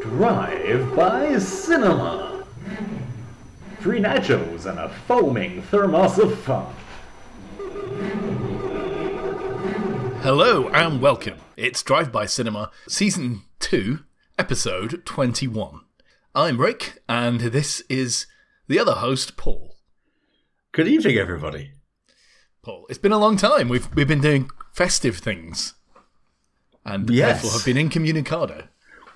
Drive by Cinema. Three nachos and a foaming thermos of fun. Hello and welcome. It's Drive By Cinema, Season 2, Episode 21. I'm Rick, and this is the other host, Paul. Good evening, everybody. Paul, it's been a long time. We've, we've been doing festive things, and Yes. therefore have been incommunicado.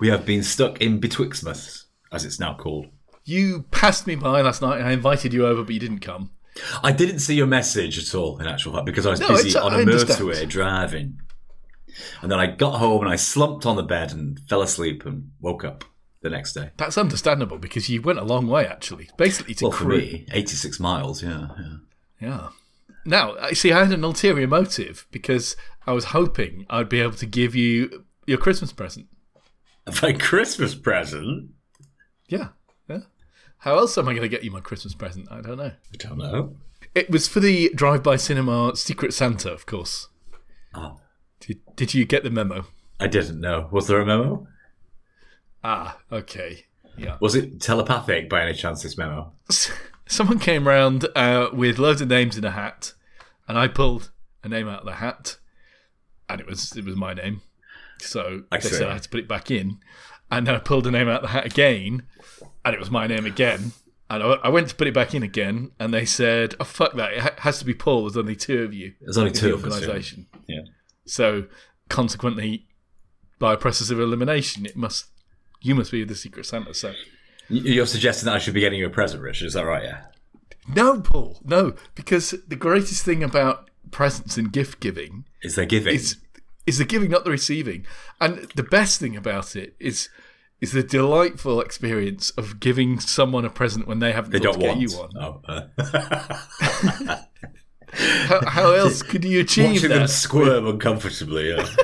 We have been stuck in Betwixtmas, as it's now called. You passed me by last night, and I invited you over, but you didn't come. I didn't see your message at all, in actual fact, because I was No, busy uh, on I a motorway driving. And then I got home and I slumped on the bed and fell asleep and woke up the next day. That's understandable because you went a long way, actually. Basically, to Well, for me, 86 miles, yeah. yeah. Yeah. Now, I see, I had an ulterior motive because I was hoping I'd be able to give you your Christmas present. My Christmas present? Yeah, yeah. How else am I going to get you my Christmas present? I don't know. I don't know. It was for the drive-by cinema Secret Santa, of course. Oh, Did, did you get the memo? I didn't know. Was there a memo? Ah, okay. Yeah. Was it telepathic by any chance, this memo? Someone came round uh, with loads of names in a hat, and I pulled a name out of the hat, and it was it was my name. So I they said I had to put it back in, and then I pulled a name out of the hat again, and it was my name again. And I, I went to put it back in again, and they said, "Oh fuck that! It has to be Paul. There's only two of you. There's only two the of us. yeah. Yeah. So consequently, by a process of elimination, it must you must be the Secret Santa. So You're suggesting that I should be getting you a present, Richard? Is that right? Yeah. no, Paul, no, because the greatest thing about presents and gift giving Is they're giving? is is the giving, not the receiving. And the best thing about it is is the delightful experience of giving someone a present when they haven't they don't to want. get you one. Oh, uh, How, how else could you achieve watching them that? squirm uncomfortably. Yeah.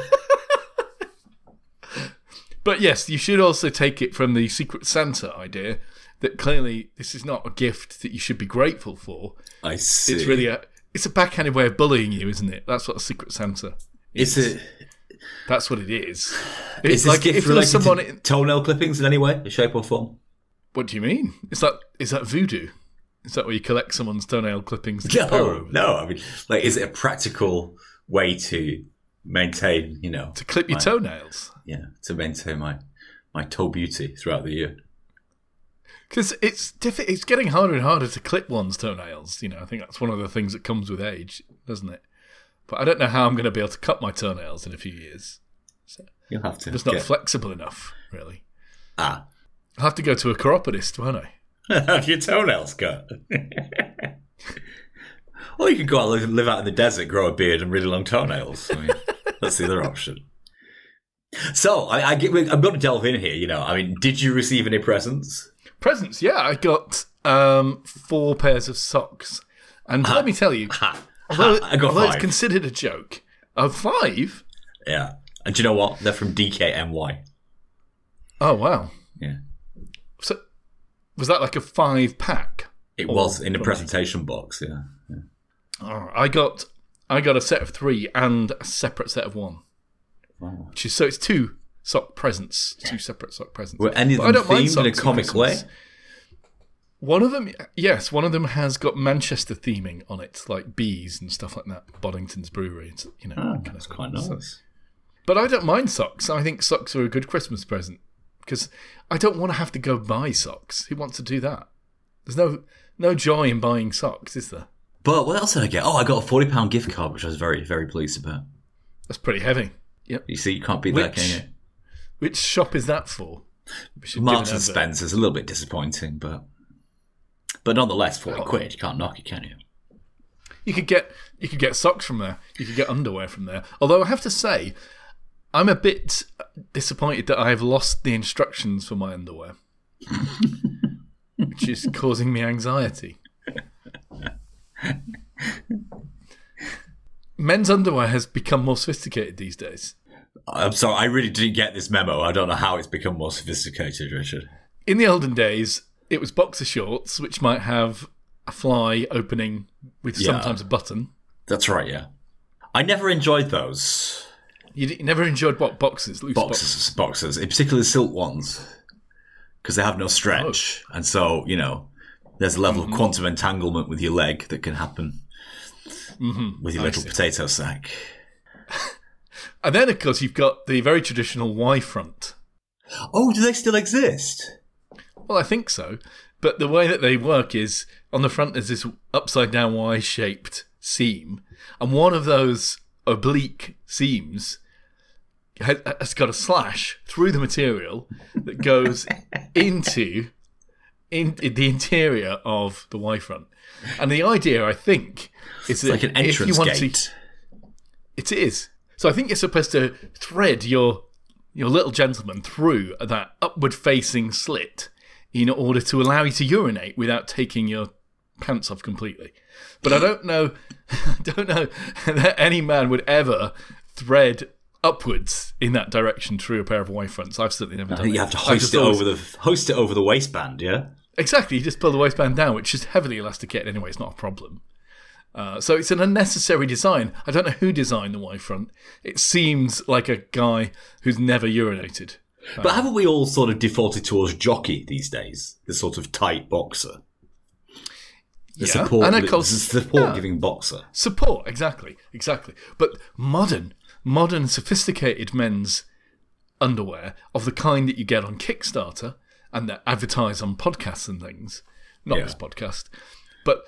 But yes, you should also take it from the Secret Santa idea that clearly this is not a gift that you should be grateful for. I see. It's really a it's a backhanded way of bullying you, isn't it? That's what a Secret Santa Is it? That's what it is. Is It's this like if there was related someone. to toenail clippings in any way, shape, or form? what do you mean? Is that is that voodoo? Is that where you collect someone's toenail clippings? to No, no. I mean, like, is it a practical way to maintain? You know, To clip your my- toenails? yeah, to maintain my my toe beauty throughout the year. Because it's diffi- It's getting harder and harder to clip one's toenails. You know, I think that's one of the things that comes with age, doesn't it? But I don't know how I'm going to be able to cut my toenails in a few years. You'll have to. It's not get- flexible enough, really. ah, I'll have to go to a chiropodist, won't I? have your toenails cut. or you could go out live, live out in the desert, grow a beard and really long toenails. I mean, that's the other option. So I, I get, I'm going to delve in here. You know, I mean, did you receive any presents? Presents, yeah. I got um, four pairs of socks. And let me tell you, Ha, although, I got although it's considered a joke, of five? yeah, and do you know what? They're from DKNY. Oh, wow. Yeah, So was that like a five pack? it Oh, was in a right. presentation box. Yeah, yeah. Oh, I got I got a set of three and a separate set of one. Wow. Which is so it's two sock presents, two separate sock presents. Were any of them themed in a comic way? One of them, yes, one of them has got Manchester theming on it, like bees and stuff like that. Boddington's Brewery, it's, you know. Oh, kind that's of quite thing. So- nice. But I don't mind socks. I think socks are a good Christmas present because I don't want to have to go buy socks. Who wants to do that? There's no no joy in buying socks, is there? But what else did I get? Oh, I got a forty pound gift card, which I was very, very pleased about. That's pretty heavy. Yep. You see, you can't beat that, Which- can you? Which shop is that for? We should give Marks and. Spencer's a little bit disappointing, but but nonetheless, forty Oh. quid. You can't knock it, can you? You could get you could get socks from there. You could get underwear from there. Although I have to say, I'm a bit disappointed that I have lost the instructions for my underwear, which is causing me anxiety. Men's underwear has become more sophisticated these days. I'm sorry, I really didn't get this memo. I don't know how it's become more sophisticated, Richard. In the olden days, it was boxer shorts, which might have a fly opening with Yeah. sometimes a button. That's right, yeah. I never enjoyed those You d- never enjoyed what boxes, loose boxes. boxes, boxes, the silk ones. because they have no stretch, and so you know there's a level Mm-hmm. of quantum entanglement with your leg that can happen Mm-hmm. with your little potato sack. And then, of course, you've got the very traditional Y front. Oh, do they still exist? Well, I think so. But the way that they work is on the front there's this upside down Y shaped seam, and one of those oblique seams ha- has got a slash through the material that goes into in, in the interior of the Y front. And the idea, I think, is that Like an if you entrance want gate. to, it is. So I think you're supposed to thread your your little gentleman through that upward facing slit in order to allow you to urinate without taking your pants off completely. But I don't know I don't know that any man would ever thread upwards in that direction through a pair of Y fronts. I've certainly never I done think it. you have to hoist it always- over the hoist it over the waistband. Yeah. Exactly, you just pull the waistband down, which is heavily elasticated anyway. It's not a problem. Uh, so it's an unnecessary design. I don't know who designed the Y front. It seems like a guy who's never urinated. But haven't we all sort of defaulted towards jockey these days? The sort of tight boxer. The Yeah, support, and of course, the support giving boxer. Support, exactly, exactly. But modern, modern, sophisticated men's underwear of the kind that you get on Kickstarter and that advertise on podcasts and things. Not Yeah. this podcast, but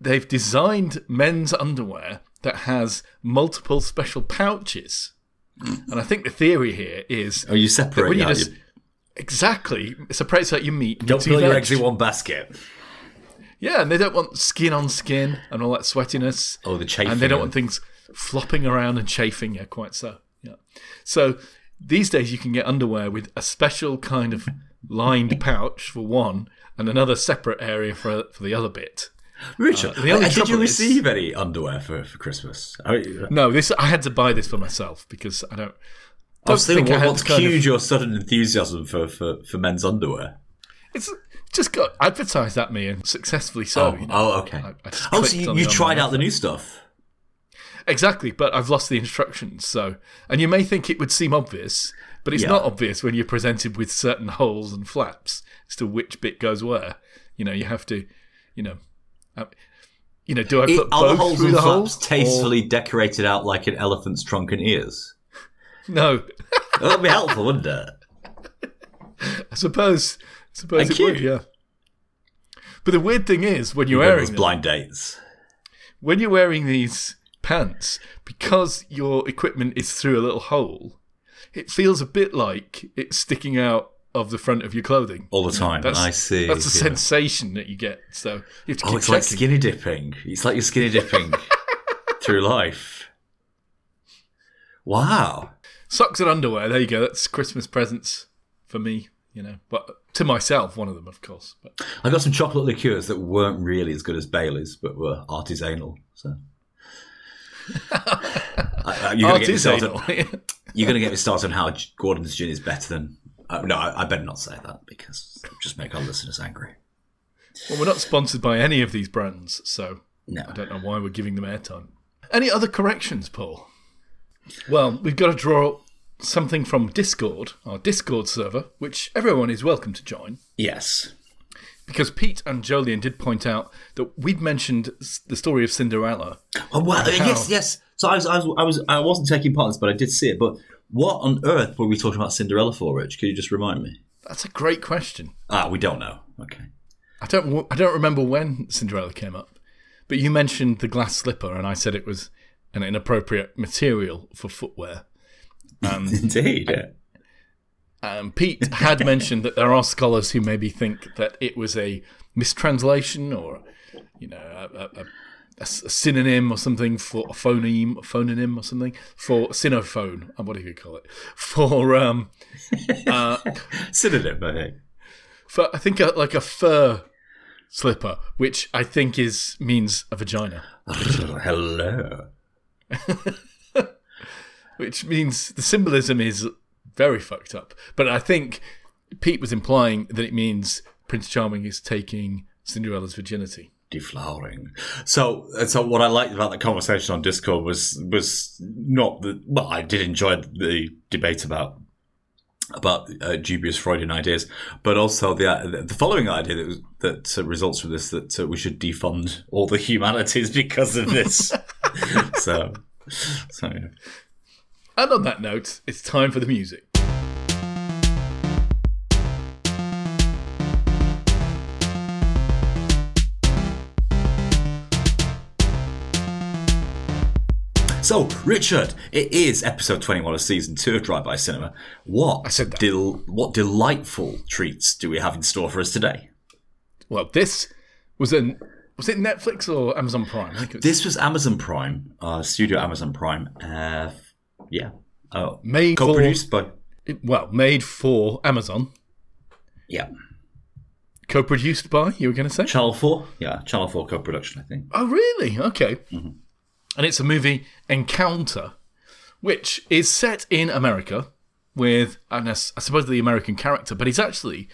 they've designed men's underwear that has multiple special pouches. And I think the theory here is Oh, you separate when you just You exactly separates out your meat. don't put your eggs in one basket. Yeah, and they don't want skin on skin and all that sweatiness. Oh, the chafing. and they don't want things flopping around and chafing. Yeah, quite so. Yeah. So these days you can get underwear with a special kind of lined pouch for one, and another separate area for for the other bit. Richard, the uh, did you is- receive any underwear for, for Christmas? I, No, this I had to buy this for myself because I don't. I was thinking, think I what, had what's kind of- your sudden enthusiasm for, for, for men's underwear? It's just got advertised at me and successfully so. Oh, you know. oh, okay. I- I oh, so you, you tried out the new stuff? Exactly, but I've lost the instructions. So, and you may think it would seem obvious, but it's Yeah. not obvious when you're presented with certain holes and flaps as to which bit goes where. You know, you have to, you know, uh, you know, do I It, put the both holes through the holes? tastefully decorated out like an elephant's trunk and ears? Or- no, That would be helpful, wouldn't it? I suppose. I suppose And it would, yeah. But the weird thing is when you're wearing them, blind dates. when you're wearing these pants, because your equipment is through a little hole, it feels a bit like it's sticking out of the front of your clothing. All the time. That's, I see. That's the yeah. sensation that you get. So you have to oh, keep Oh, it's like skinny dipping. It's like you're skinny dipping through life. Wow. Socks and underwear. There you go. That's Christmas presents for me. You know, but to myself, one of them, of course. But I got some chocolate liqueurs that weren't really as good as Bailey's, but were artisanal. So I- I- you're going to get me started. artisanal. You're going to get me started on how Gordon's gin is better than. Uh, no, I, I better not say that because it'll just make our listeners angry. well, we're not sponsored by any of these brands, so No. I don't know why we're giving them airtime. Any other corrections, Paul? Well, we've got to draw something from Discord, our Discord server, which everyone is welcome to join. Yes. Because Pete and Jolien did point out that we'd mentioned the story of Cinderella. Oh well, yes, yes. So I was, I was, I was, I wasn't taking part in this, but I did see it. But what on earth were we talking about Cinderella for, Rich? Could you just remind me? That's a great question. Ah, we don't know. Okay. I don't I don't remember when Cinderella came up, but you mentioned the glass slipper, and I said it was an inappropriate material for footwear. And Indeed. Yeah. um, Pete had mentioned that there are scholars who maybe think that it was a mistranslation or, you know, a, a, a- a a synonym or something for a phoneme, phononym or something for sinophone. uh, What do you call it? For um, uh, Synonym, I think. for I think a, like a fur slipper, which I think is means a vagina. Hello. which means the symbolism is very fucked up. But I think Pete was implying that it means Prince Charming is taking Cinderella's virginity. Deflowering. So, so what I liked about the conversation on Discord was was not the well. I did enjoy the debate about about uh, dubious Freudian ideas, but also the uh, the following idea that that uh, results from this that uh, we should defund all the humanities because of this. so, so yeah. And on that note, it's time for the music. So, Richard, it is episode 21 of season two of Drive By Cinema. What, I said that. del- what delightful treats do we have in store for us today? Well, this was an was it Netflix or Amazon Prime? I think it was This was Amazon Prime, uh, Studio Amazon Prime. Uh, yeah. Oh, made co for produced by. well, made for Amazon, Yeah. co-produced by. You were going to say? Channel 4? Yeah, Channel 4 co production, I think. Oh, really? Okay. Mm-hmm. And it's a movie Encounter, which is set in America with, and I suppose the American character, but it's actually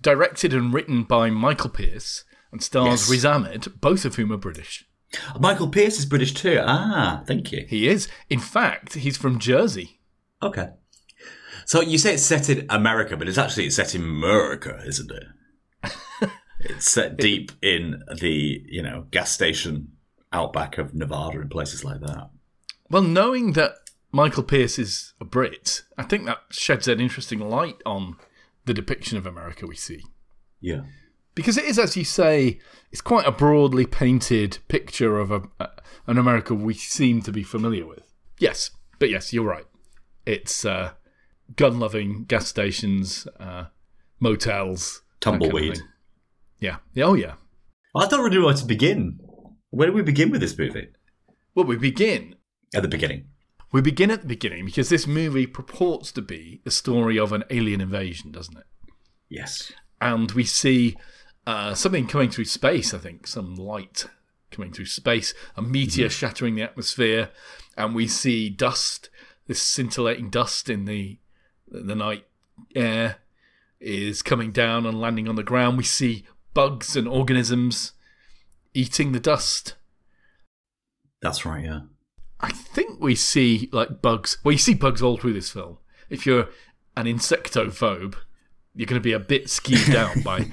directed and written by Michael Pearce and stars Yes. Riz Ahmed, both of whom are British. Michael Pearce is British too. Ah, thank you. He is. In fact, he's from Jersey. Okay. So you say it's set in America, but it's actually it's set in America, isn't it? it's set deep in the you know gas station outback of Nevada and places like that. Well, knowing that Michael Pearce is a Brit, I think that sheds an interesting light on the depiction of America we see. Yeah. Because it is, as you say, it's quite a broadly painted picture of a, an America we seem to be familiar with. Yes, but yes, you're right. It's uh, gun loving gas stations, uh, motels, that kind of Tumbleweed. yeah. Oh, yeah. I don't really know where to begin. Where do we begin with this movie? Well, we begin At the beginning. We begin at the beginning because this movie purports to be the story of an alien invasion, doesn't it? Yes. And we see uh, something coming through space, I think, some light coming through space, a meteor shattering the atmosphere, and we see dust, this scintillating dust in the the night air is coming down and landing on the ground. We see bugs and organisms eating the dust. That's right, yeah. I think we see like bugs. Well, you see bugs all through this film. If you're an insectophobe, you're going to be a bit skeeved out by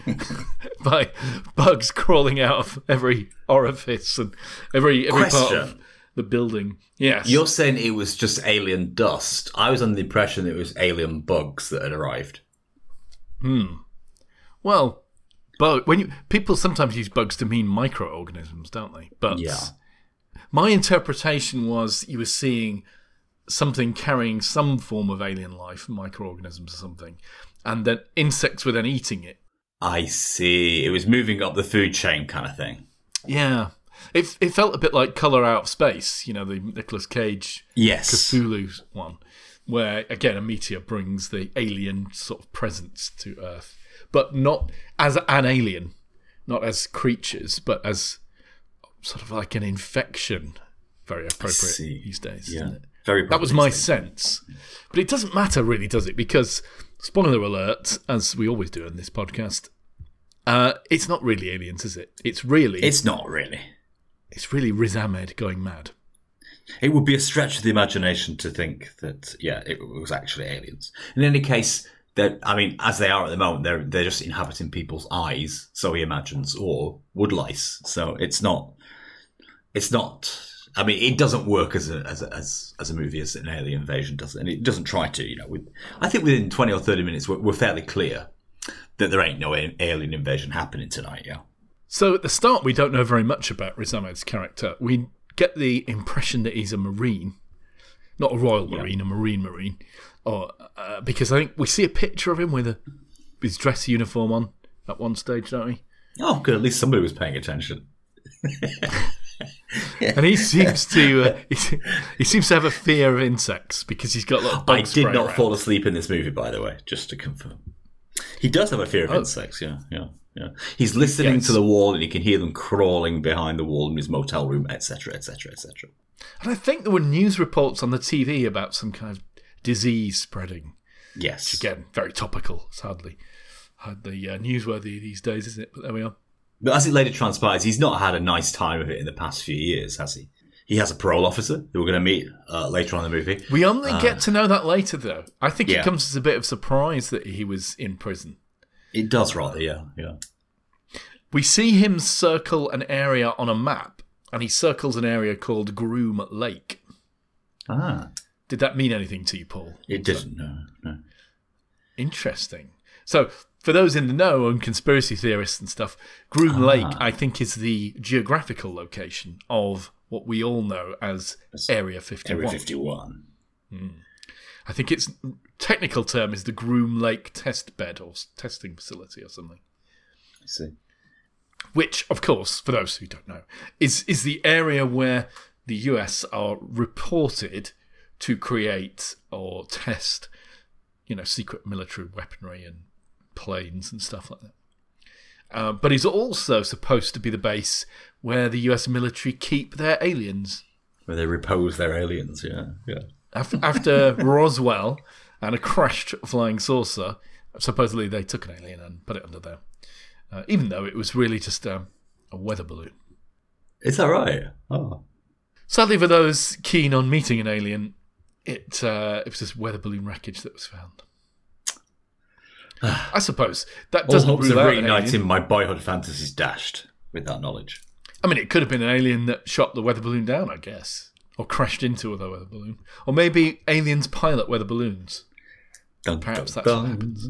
by bugs crawling out of every orifice and every every part of the building. Yes, You're saying it was just alien dust. I was under the impression it was alien bugs that had arrived. Hmm. Well, bug. When you people sometimes use bugs to mean microorganisms, don't they? But Yeah. my interpretation was you were seeing something carrying some form of alien life, microorganisms or something, and then insects were then eating it. I see. It was moving up the food chain kind of thing. Yeah. It, it felt a bit like Color Out of Space, you know, the Nicolas Cage Yes. Cthulhu one, where again a meteor brings the alien sort of presence to Earth, but not as an alien, not as creatures, but as sort of like an infection. Very appropriate these days. Yeah. Isn't it? Very That was my sense. But it doesn't matter really, does it? Because, spoiler alert, as we always do in this podcast, uh, it's not really aliens, is it? It's really It's not really. it's really Riz Ahmed going mad. It would be a stretch of the imagination to think that, yeah, it was actually aliens. In any case, that I mean, as they are at the moment, they're they're just inhabiting people's eyes, so he imagines, or wood lice. So it's not, it's not. I mean, it doesn't work as a as a, as, as a movie as an alien invasion does, and it doesn't try to. You know, we, I think within twenty or thirty minutes, we're, we're fairly clear that there ain't no alien invasion happening tonight. Yeah. So at the start, we don't know very much about Riz Ahmed's character. We get the impression that he's a marine, not a royal marine, a marine marine, or uh, because I think we see a picture of him with a his dress uniform on at one stage, don't we? Oh, good. At least somebody was paying attention. And he seems to uh, he, he seems to have a fear of insects because he's got a lot I did not around. fall asleep in this movie, by the way, just to confirm. He does have a fear of insects, yeah, yeah, yeah. He's listening Yes. to the wall and he can hear them crawling behind the wall in his motel room, etc., etc., etc. And I think there were news reports on the TV about some kind of disease spreading. Yes. Again, very topical. sadly. hardly hardly uh, newsworthy these days, isn't it? But there we are. But as it later transpires, he's not had a nice time of it in the past few years, has he? He has a parole officer who we're going to meet uh, later on in the movie. We only get to know that later, though. I think yeah. it comes as a bit of surprise that he was in prison. It does rather, yeah, yeah. We see him circle an area on a map, and he circles an area called Groom Lake. Ah, Did that mean anything to you, Paul? it didn't. No, no. Interesting. So, for those in the know and conspiracy theorists and stuff, Groom ah. Lake, I think, is the geographical location of what we all know as Area 51. Area fifty-one. Hmm. I think its technical term is the Groom Lake Test Bed or testing facility or something. I see. Which, of course, for those who don't know, is is the area where the US are reported to create or test, you know, secret military weaponry and planes and stuff like that. Uh, but is also supposed to be the base where the US military keep their aliens. Where they repose their aliens. Yeah, yeah. Af- After Roswell and a crashed flying saucer, supposedly they took an alien and put it under there, uh, even though it was really just um, a weather balloon. Is that right? Oh, Sadly, for those keen on meeting an alien, it uh, it was this weather balloon wreckage that was found. I suppose that all doesn't hopes of rule out an reuniting alien. my boyhood fantasies dashed with that knowledge. I mean, it could have been an alien that shot the weather balloon down, I guess, or crashed into the weather balloon, or maybe aliens pilot weather balloons. Dun, Perhaps dun, that's what happens.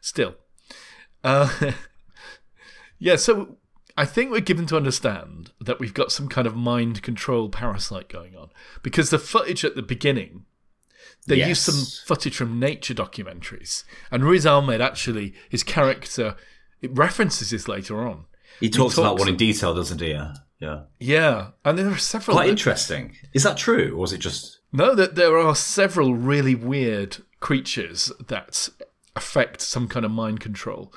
Still, uh, yeah. So I think we're given to understand that we've got some kind of mind control parasite going on because the footage at the beginning, they Yes. used some footage from nature documentaries, and Riz Ahmed actually his character it references this later on. He talks about talks- one in detail, doesn't he? Yeah, yeah. Yeah, and there are several. Quite that- interesting. Is that true, or was it just? No, that there are several really weird creatures that affect some kind of mind control.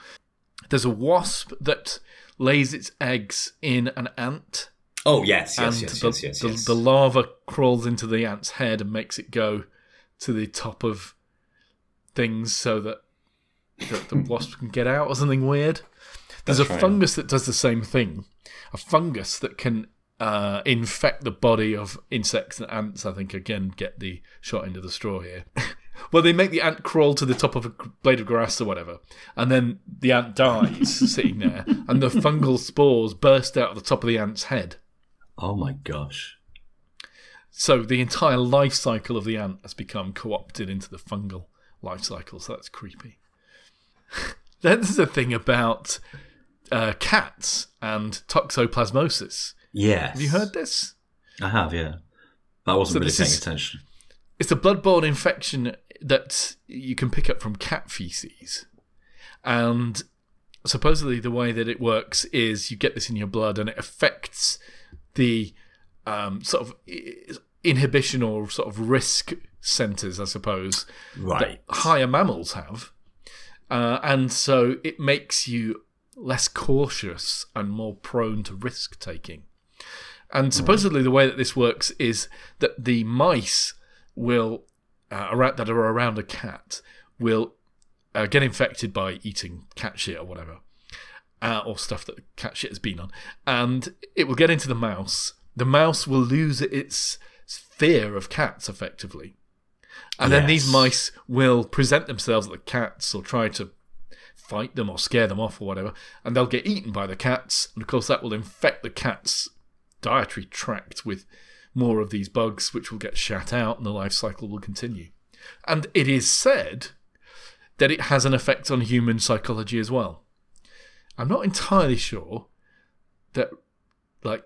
There's a wasp that lays its eggs in an ant, Oh yes, yes, yes, the, yes, yes, the, yes. the larva crawls into the ant's head and makes it go to the top of things so that the, the wasp can get out or something weird. There's That's a right. fungus that does the same thing. A fungus that can uh, infect the body of insects and ants. I think again get the short end of the straw here. well, they make the ant crawl to the top of a blade of grass or whatever, and then the ant dies sitting there, and the fungal spores burst out of the top of the ant's head. oh my gosh. So the entire life cycle of the ant has become co-opted into the fungal life cycle. So that's creepy. then there's a thing about uh, cats and toxoplasmosis. Yes. Have you heard this? I have. Yeah. I wasn't So really paying is- attention. It's a bloodborne infection that you can pick up from cat feces. And supposedly the way that it works is you get this in your blood and it affects the um, sort of inhibition or sort of risk centers, I suppose, Right. that higher mammals have. Uh, and so it makes you less cautious and more prone to risk taking. And supposedly, the way that this works is that the mice will, uh, around, that are around a cat, will uh, get infected by eating cat shit or whatever, uh, or stuff that the cat shit has been on, and it will get into the mouse. The mouse will lose its fear of cats, effectively, and then these mice will present themselves at the cats or try to fight them or scare them off or whatever, and they'll get eaten by the cats, and of course that will infect the cat's dietary tract with more of these bugs, which will get shat out, and the life cycle will continue. And it is said that it has an effect on human psychology as well. I'm not entirely sure that, like,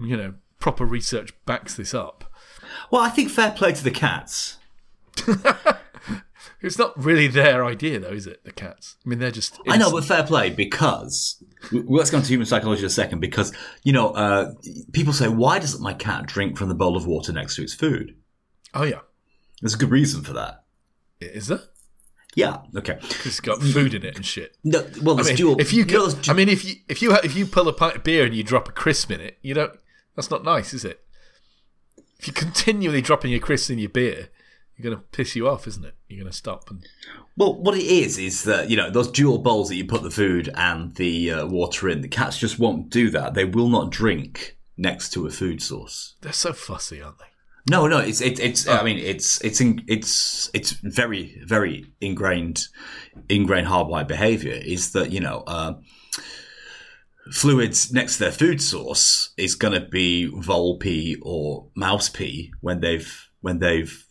you know, proper research backs this up. Well, I think fair play to the cats. It's not really their idea, though, is it? The cats. I mean, they're just. I know, but fair play because let's go into human psychology in a second. Because you know, uh, people say, "Why doesn't my cat drink from the bowl of water next to its food?" Oh yeah, There's a good reason for that. is there? Yeah. Okay. It's got food in it and shit. No. Well, I there's mean, dual. if you, go, I mean, if you if you if you pull a pint of beer and you drop a crisp in it, you don't. That's not nice, is it? If you're continually dropping a crisp in your beer, going to piss you off, isn't it? You're going to stop and. Well, what it is is that you know those dual bowls that you put the food and the uh, water in. The cats just won't do that. They will not drink next to a food source. They're so fussy, aren't they? No, no, it's it, it's. I mean, it's it's in, it's it's very very ingrained ingrained hardwired behavior. Is that you know. Uh, fluids next to their food source is going to be vole pee or mouse pee when they've when they've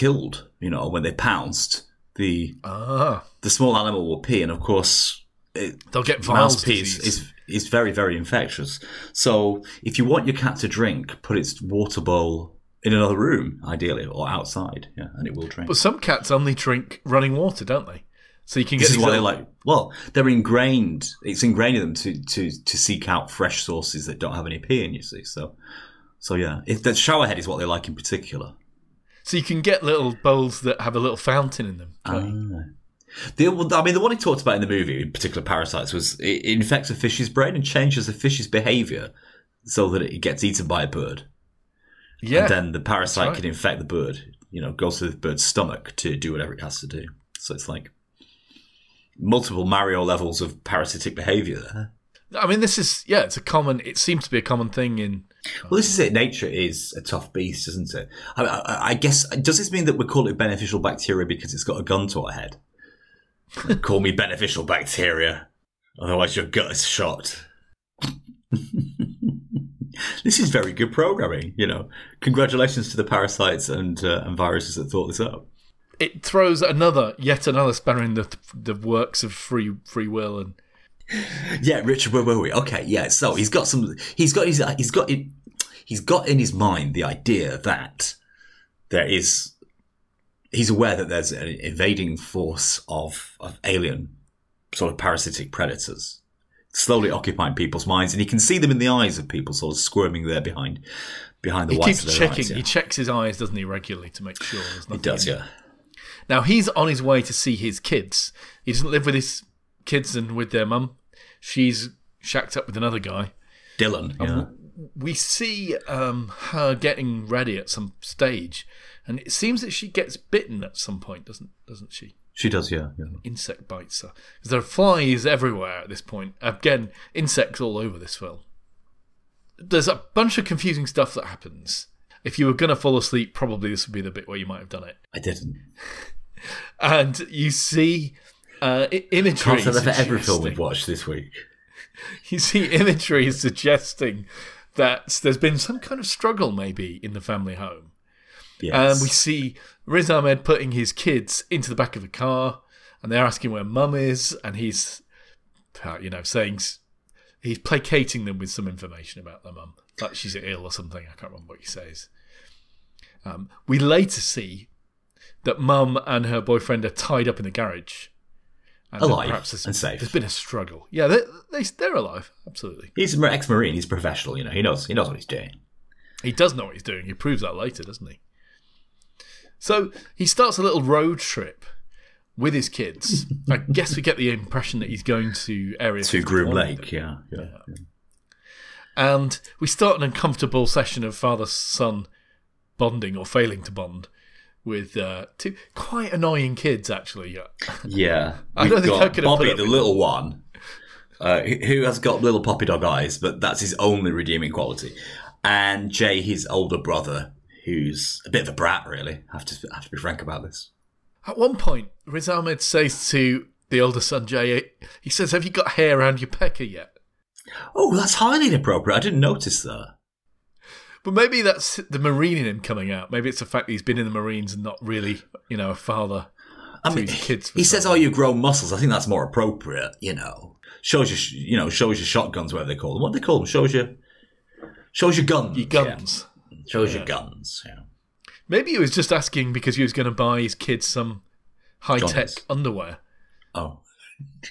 killed, you know, when they pounced the Ah, the small animal will pee, and of course, it, they'll get mouse pee is, is is very very infectious. So if you want your cat to drink, put its water bowl in another room, ideally, or outside, yeah, and it will drink. But some cats only drink running water, don't they? So you can get This is why they little- like. Well, they're ingrained. It's ingrained in them to to to seek out fresh sources that don't have any pee in. You see, so so yeah, if the showerhead is what they like in particular. So you can get little bowls that have a little fountain in them. Ah. The, I mean, the one he talked about in the movie, in particular, parasites, was it infects a fish's brain and changes the fish's behaviour so that it gets eaten by a bird. yeah, And then the parasite right. can infect the bird. You know, goes to the bird's stomach to do whatever it has to do. So it's like multiple Mario levels of parasitic behaviour there. I mean, this is yeah, it's a common. It seems to be a common thing in. Well, this is it. Nature is a tough beast, isn't it? I, I, I guess does this mean that we call it beneficial bacteria because it's got a gun to our head? call me beneficial bacteria, otherwise your gut is shot. this is very good programming. You know, congratulations to the parasites and uh, and viruses that thought this up. It throws another, yet another spanner in the the works of free free will and Yeah, Richard, where were we? Okay, yeah. So he's got some. He's got his. He's got. He's got in his mind the idea that there is. He's aware that there's an invading force of of alien, sort of parasitic predators, slowly occupying people's minds, and he can see them in the eyes of people, sort of squirming there behind, behind the he whites keeps of their checking. eyes. Yeah. He checks his eyes, doesn't he, regularly to make sure there's He does, yeah. Now he's on his way to see his kids. He doesn't live with his kids and with their mum. She's shacked up with another guy. Dylan. Yeah. We see um, her getting ready at some stage, and it seems that she gets bitten at some point, doesn't doesn't she? She does, yeah. yeah. Insect bites her. there are flies everywhere at this point. Again, insects all over this film. There's a bunch of confusing stuff that happens. If you were going to fall asleep, probably this would be the bit where you might have done it. I didn't. And you see uh, imagery. Can't say that for every film we've watched this week. You see imagery is suggesting that there's been some kind of struggle, maybe, in the family home. Yes. And we see Riz Ahmed putting his kids into the back of a car, and they're asking where mum is, and he's, uh, you know, saying he's placating them with some information about their mum, like she's ill or something. I can't remember what he says. Um, we later see that mum and her boyfriend are tied up in the garage. And Alive and safe. There's been a struggle. Yeah, they, they, they're alive, absolutely. He's an ex-marine. He's professional. You know, he knows. He knows what he's doing. He does know what he's doing. He proves that later, doesn't he? So he starts a little road trip with his kids. I guess we get the impression that he's going to Area To Groom 51. Lake. Yeah. yeah. And we start an uncomfortable session of father son bonding or failing to bond with uh, two quite annoying kids, actually. Yeah, I don't think got I could put Bobby, the little one, uh, who has got little poppy dog eyes, but that's his only redeeming quality. And Jay, his older brother, who's a bit of a brat, really. I have to have to be frank about this. At one point, Riz Ahmed says to the older son, Jay, he says, Have you got hair around your pecker yet? Oh, that's highly inappropriate. I didn't notice that. But maybe that's the Marine in him coming out. Maybe it's the fact that he's been in the Marines and not really, you know, a father. I mean, kids he says, "Oh, you grow muscles." I think that's more appropriate. You know, shows you, you know, shows you shotguns, whatever they call them. What they call them? Shows you, shows you guns. Your guns. Yeah. Shows you guns. Yeah. Maybe he was just asking because he was going to buy his kids some high tech underwear. Oh.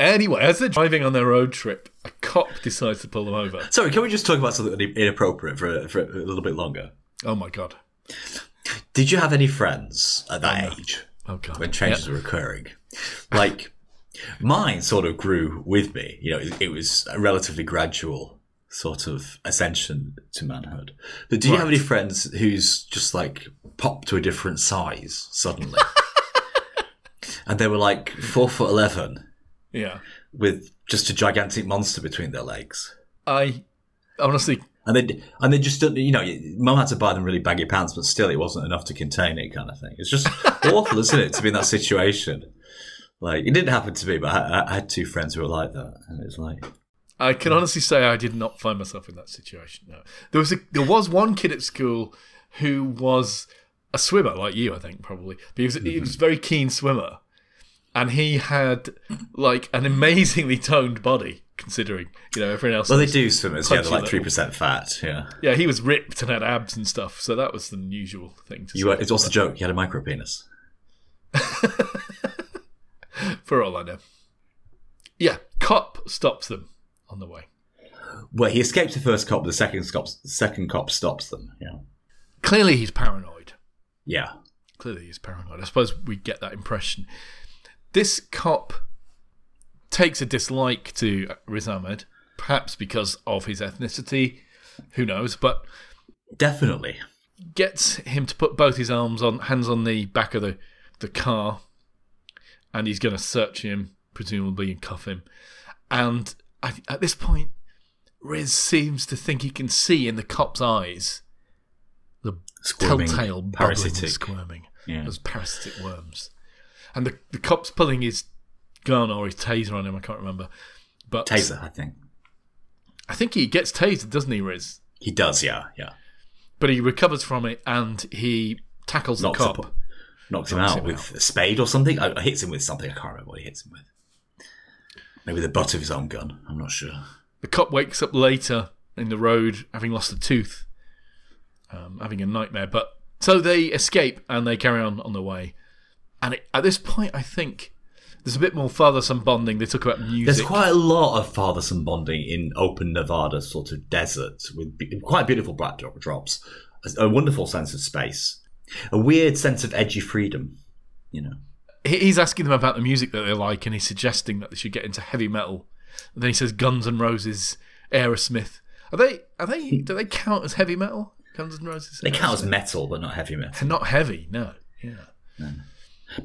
Anyway, as they're driving on their road trip, a cop decides to pull them over. Sorry, can we just talk about something inappropriate for, for a little bit longer? Oh my god. Did you have any friends at that age Oh god. when changes were occurring? Like, mine sort of grew with me. You know, it, it was a relatively gradual sort of ascension to manhood. But did you have any friends who's just like popped to a different size suddenly? and they were like four foot eleven Yeah. with just a gigantic monster between their legs. I honestly, And they and they just don't, you know, mum had to buy them really baggy pants, but still, it wasn't enough to contain it, kind of thing. It's just awful, isn't it, to be in that situation? Like it didn't happen to me, but I, I had two friends who were like that, and it's like, I can honestly say I did not find myself in that situation. No, there was a, there was one kid at school who was a swimmer, like you, I think probably. But he was he was a mm-hmm. very keen swimmer, and he had like an amazingly toned body, considering you know everyone else. well, they do swimmers, yeah, they're like three percent fat, yeah. Yeah, he was ripped and had abs and stuff, so that was an unusual thing to You see. were, it's also a joke. You had a micro penis. for all I know. Yeah, cop stops them on the way. Well, he escapes the first cop, but the second cop, the second cop stops them. Yeah, Clearly, he's paranoid. yeah. Clearly, he's paranoid. I suppose we get that impression. This cop takes a dislike to Riz Ahmed, perhaps because of his ethnicity. Who knows? But Definitely. gets him to put both his arms on, hands on the back of the, the car, and he's going to search him, presumably, and cuff him. And at, at this point, Riz seems to think he can see in the cop's eyes the Squirming, telltale parasitic. squirming. Yeah. Those parasitic worms. And the, the cop's pulling his gun or his taser on him, I can't remember. But Taser, I think. I think he gets tasered, doesn't he, Riz? He does, yeah, yeah. But he recovers from it and he tackles the Knocks, cop. up, knocks him out him with out. a spade or something. I, hits him with something. I can't remember what he hits him with. Maybe the butt of his own gun. I'm not sure. The cop wakes up later in the road, having lost a tooth, um, having a nightmare. But so they escape and they carry on on their way. And it, at this point, I think there's a bit more father-son bonding. They talk about music. There's quite a lot of father-son bonding in open Nevada sort of desert with be- quite beautiful backdrops, a, a wonderful sense of space, a weird sense of edgy freedom. You know, He's asking them about the music that they like, and he's suggesting that they should get into heavy metal. And then he says Guns N' Roses, Aerosmith. Are they? Are they? Do they count as heavy metal? Guns N' Roses. they count as metal, but not heavy metal. They're not heavy. No. Yeah.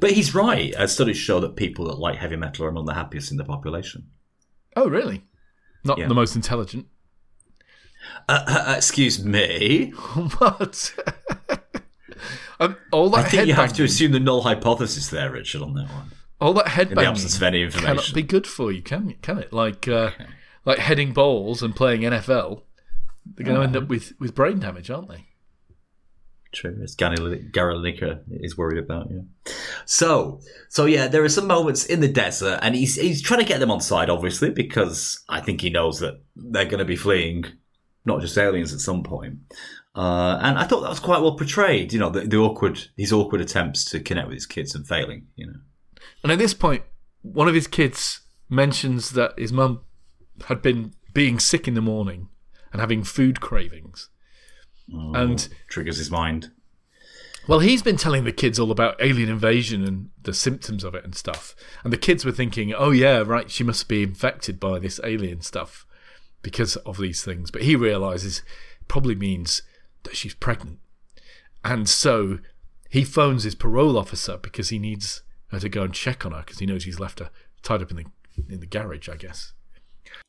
But he's right. Uh, studies show that people that like heavy metal are among the happiest in the population. Oh, really? Not Yeah. the most intelligent. Uh, uh, excuse me. what? um, all that I think you have to assume the null hypothesis there, Richard, on that one. all that In the absence headbanging of any information cannot information. be good for you, can can it? Like uh, like heading balls and playing NFL. They're going to end up with, with brain damage, aren't they? True, Gary Lineker is worried about. Yeah. So, so yeah, there are some moments in the desert, and he's he's trying to get them on side, obviously, because I think he knows that they're going to be fleeing, not just aliens at some point. Uh, and I thought that was quite well portrayed. You know, the, the awkward his awkward attempts to connect with his kids and failing. You know, And at this point, one of his kids mentions that his mum had been being sick in the morning and having food cravings. Oh, and triggers his mind. well, he's been telling the kids all about alien invasion and the symptoms of it and stuff. And the kids were thinking, oh, yeah, right, she must be infected by this alien stuff because of these things. But he realizes it probably means that she's pregnant. And so he phones his parole officer because he needs her to go and check on her because he knows he's left her tied up in the in the garage, I guess.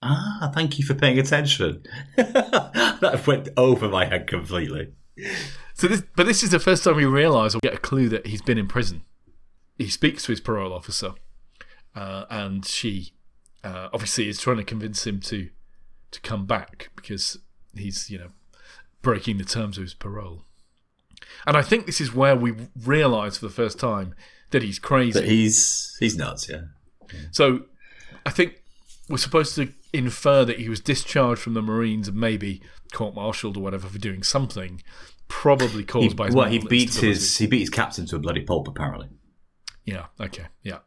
Ah, thank you for paying attention. that went over my head completely. So this, but this is the first time we realise or get a clue that he's been in prison. He speaks to his parole officer, uh, and she uh, obviously is trying to convince him to to come back because he's you know breaking the terms of his parole. And I think this is where we realise for the first time that he's crazy. But he's he's nuts, yeah. So I think we're supposed to infer that he was discharged from the Marines and maybe court-martialed or whatever for doing something, probably caused He, by his well, he beat his he beat his captain to a bloody pulp, apparently. Yeah. Okay. Yeah.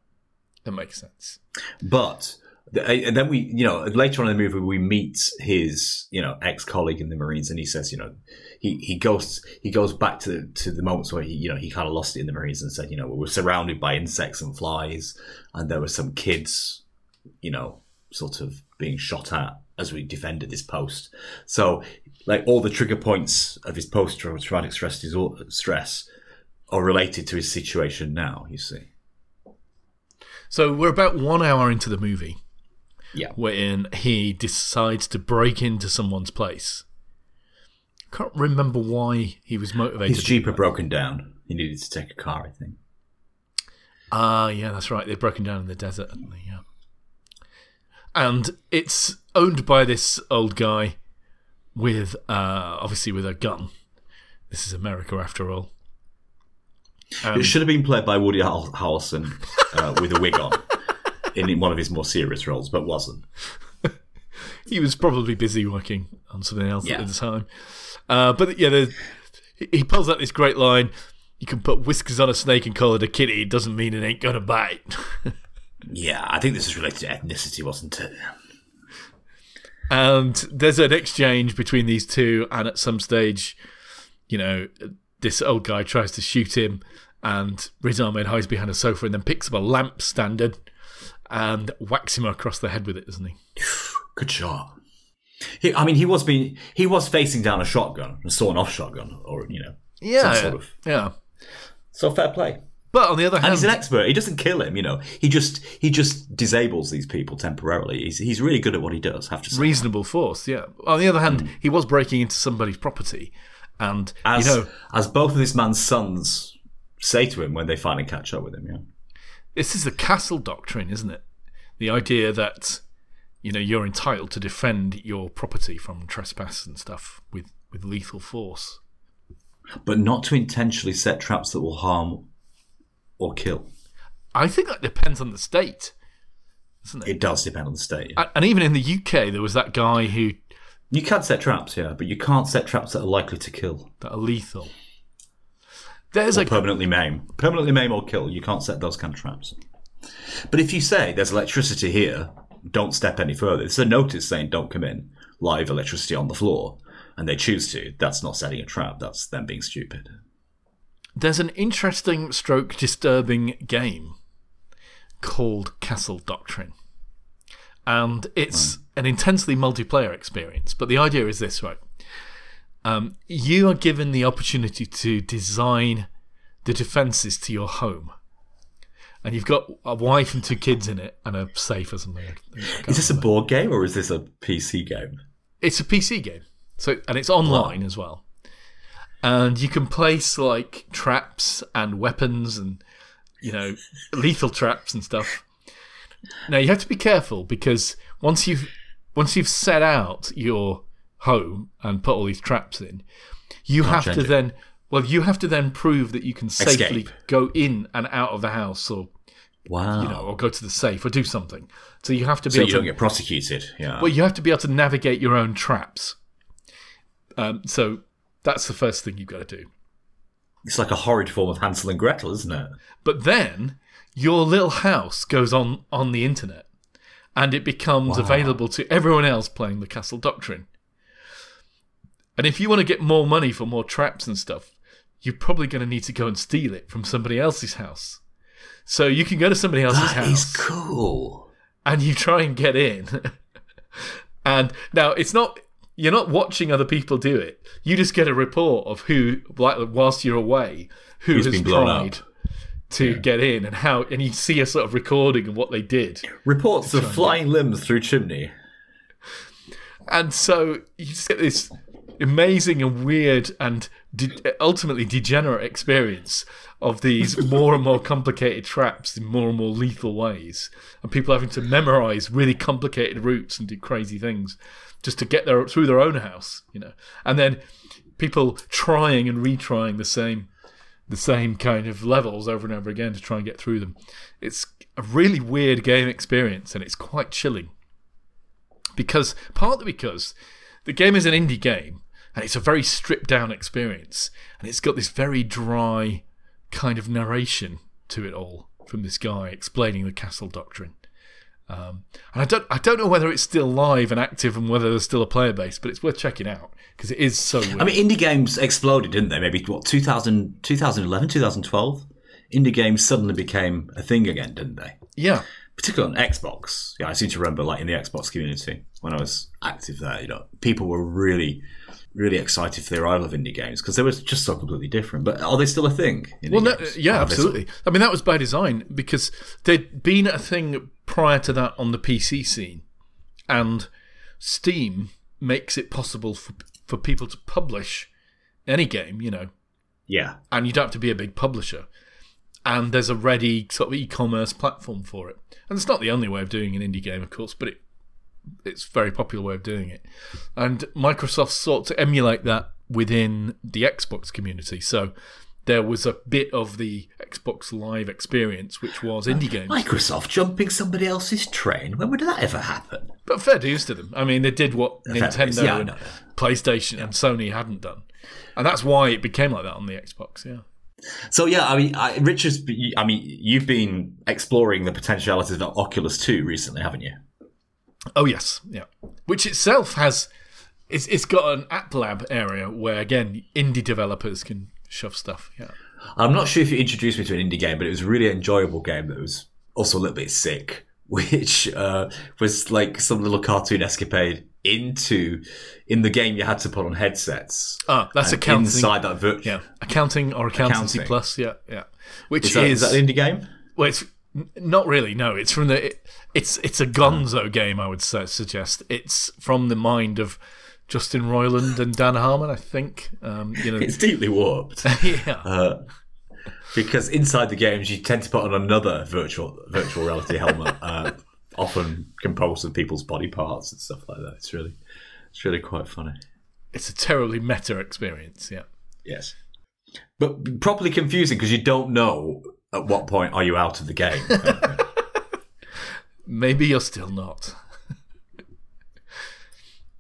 That makes sense. But and then we, you know, later on in the movie, we meet his, you know, ex colleague in the Marines, and he says, you know, he, he goes he goes back to to the moments where he, you know, he kind of lost it in the Marines and said, you know, we were surrounded by insects and flies, and there were some kids, you know, sort of being shot at as we defended this post. So, like all the trigger points of his post traumatic stress disorder stress are related to his situation now. You see. So we're about one hour into the movie Yeah. wherein he decides to break into someone's place. Can't remember why he was motivated. His Jeep had broken down. He needed to take a car, I think. Ah, yeah, that's right. They've broken down in the desert, they? Yeah. And it's owned by this old guy with, uh, obviously, with a gun. This is America, after all. Um, it should have been played by Woody Har- Harrelson uh, with a wig on in one of his more serious roles, but wasn't. he was probably busy working on something else Yeah. at the time. Uh, but yeah, he pulls out this great line: "You can put whiskers on a snake and call it a kitty. It doesn't mean it ain't gonna bite." Yeah, I think this is related to ethnicity, wasn't it? and there's an exchange between these two, and at some stage, you know, this old guy tries to shoot him, and Riz Ahmed hides behind a sofa and then picks up a lamp standard and whacks him across the head with it, doesn't he? Good shot. He, I mean, he was being he was facing down a shotgun, a sawn-off shotgun, or you know, Yeah, some sort of. yeah. So fair play. But on the other And hand, he's an expert. He doesn't kill him, you know. He just he just disables these people temporarily. He's he's really good at what he does. Have to say. reasonable force. Yeah. On the other hand, hmm. he was breaking into somebody's property, and as you know as both of this man's sons say to him when they finally catch up with him. Yeah. this is the castle doctrine, isn't it? The idea that you know you're entitled to defend your property from trespass and stuff with with lethal force. But not to intentionally set traps that will harm or kill. I think that depends on the state, doesn't it? It does depend on the state. And- and even in the UK, there was that guy who You can set traps, yeah, but you can't set traps that are likely to kill. that are lethal. There's Or a permanently maim. Permanently maim or kill. You can't set those kind of traps. But if you say there's electricity here, don't step any further. It's a notice saying don't come in. Live electricity on the floor. And they choose to. That's not setting a trap. That's them being stupid. There's an interesting stroke disturbing game called Castle Doctrine. And it's an intensely multiplayer experience. But the idea is this, right? Um, you are given the opportunity to design the defenses to your home. And you've got a wife and two kids in it and a safe or something. Is this a board game or is this a PC game? It's a PC game, so and it's online as well. And you can place like traps and weapons and you know lethal traps and stuff. Now you have to be careful because once you've once you've set out your home and put all these traps in, you have to it. then well you have to then prove that you can safely Escape. go in and out of the house or Wow. you know or go to the safe or do something. So you have to be so able you to don't get prosecuted. Yeah. well, you have to be able to navigate your own traps. Um, so that's the first thing you've got to do. It's like a horrid form of Hansel and Gretel, isn't it? But then your little house goes on on the internet, and it becomes available to everyone else playing the Castle Doctrine. And if you want to get more money for more traps and stuff, you're probably going to need to go and steal it from somebody else's house. So you can go to somebody else's That house. is cool. and you try and get in. and now it's not you're not watching other people do it. You just get a report of who, like, whilst you're away, who Who's has been blown tried up. to get in and how, and you see a sort of recording of what they did. Reports of flying limbs through chimney. And so you just get this amazing and weird and de- ultimately degenerate experience of these more and more complicated traps in more and more lethal ways, and people having to memorize really complicated routes and do crazy things just to get there through their own house, you know, and then people trying and retrying the same the same kind of levels over and over again to try and get through them. It's a really weird game experience, and it's quite chilling. Because partly because the game is an indie game and it's a very stripped down experience and it's got this very dry kind of narration to it all from this guy explaining the castle doctrine um, and I don't, I don't know whether it's still live and active and whether there's still a player base, but it's worth checking out because it is so. Weird. I mean, indie games exploded, didn't they? Maybe, what, 2000, 2011, 2012? Indie games suddenly became a thing again, didn't they? yeah, particularly on Xbox. Yeah, I seem to remember, like in the Xbox community when I was active there, you know, people were really, really excited for the arrival of indie games because they were just so completely different. But are they still a thing? indie Well, no, yeah, Are absolutely. I mean, that was by design because they'd been a thing prior to that on the PC scene, and Steam makes it possible for for people to publish any game, you know, Yeah, and you don't have to be a big publisher. And there's a ready sort of e-commerce platform for it, and it's not the only way of doing an indie game, of course, but it it's a very popular way of doing it. And Microsoft sought to emulate that within the Xbox community. So there was a bit of the Xbox Live experience, which was indie uh, games. Microsoft jumping somebody else's train. When would that ever happen? But fair dues to them. I mean, they did what Fair. Nintendo Yeah, and know. PlayStation and Sony hadn't done, and that's why it became like that on the Xbox. Yeah. So yeah, I mean, I, Richard's. I mean, you've been exploring the potentialities of Oculus Two recently, haven't you? Oh yes, yeah. Which itself has, it's it's got an app lab area where again indie developers can shove stuff. Yeah. I'm not sure if you introduced me to an indie game, but it was a really enjoyable game that was also a little bit sick, which uh, was like some little cartoon escapade into in the game you had to put on headsets. Ah, that's accounting. inside that virtual. Yeah, accounting or accountancy Accounting. plus. Yeah, yeah. Which Is that, is, is that an indie game? well, it's not really. No, it's from the. It, it's it's a Gonzo game. I would say, suggest it's from the mind of Justin Roiland and Dan Harmon. I think. Um, you know. It's deeply warped. yeah. Uh, because inside the games you tend to put on another virtual virtual reality helmet, uh, often composed of people's body parts and stuff like that. It's really, it's really quite funny. it's a terribly meta experience. Yeah. Yes, but properly confusing because you don't know at what point are you out of the game. Maybe you're still not.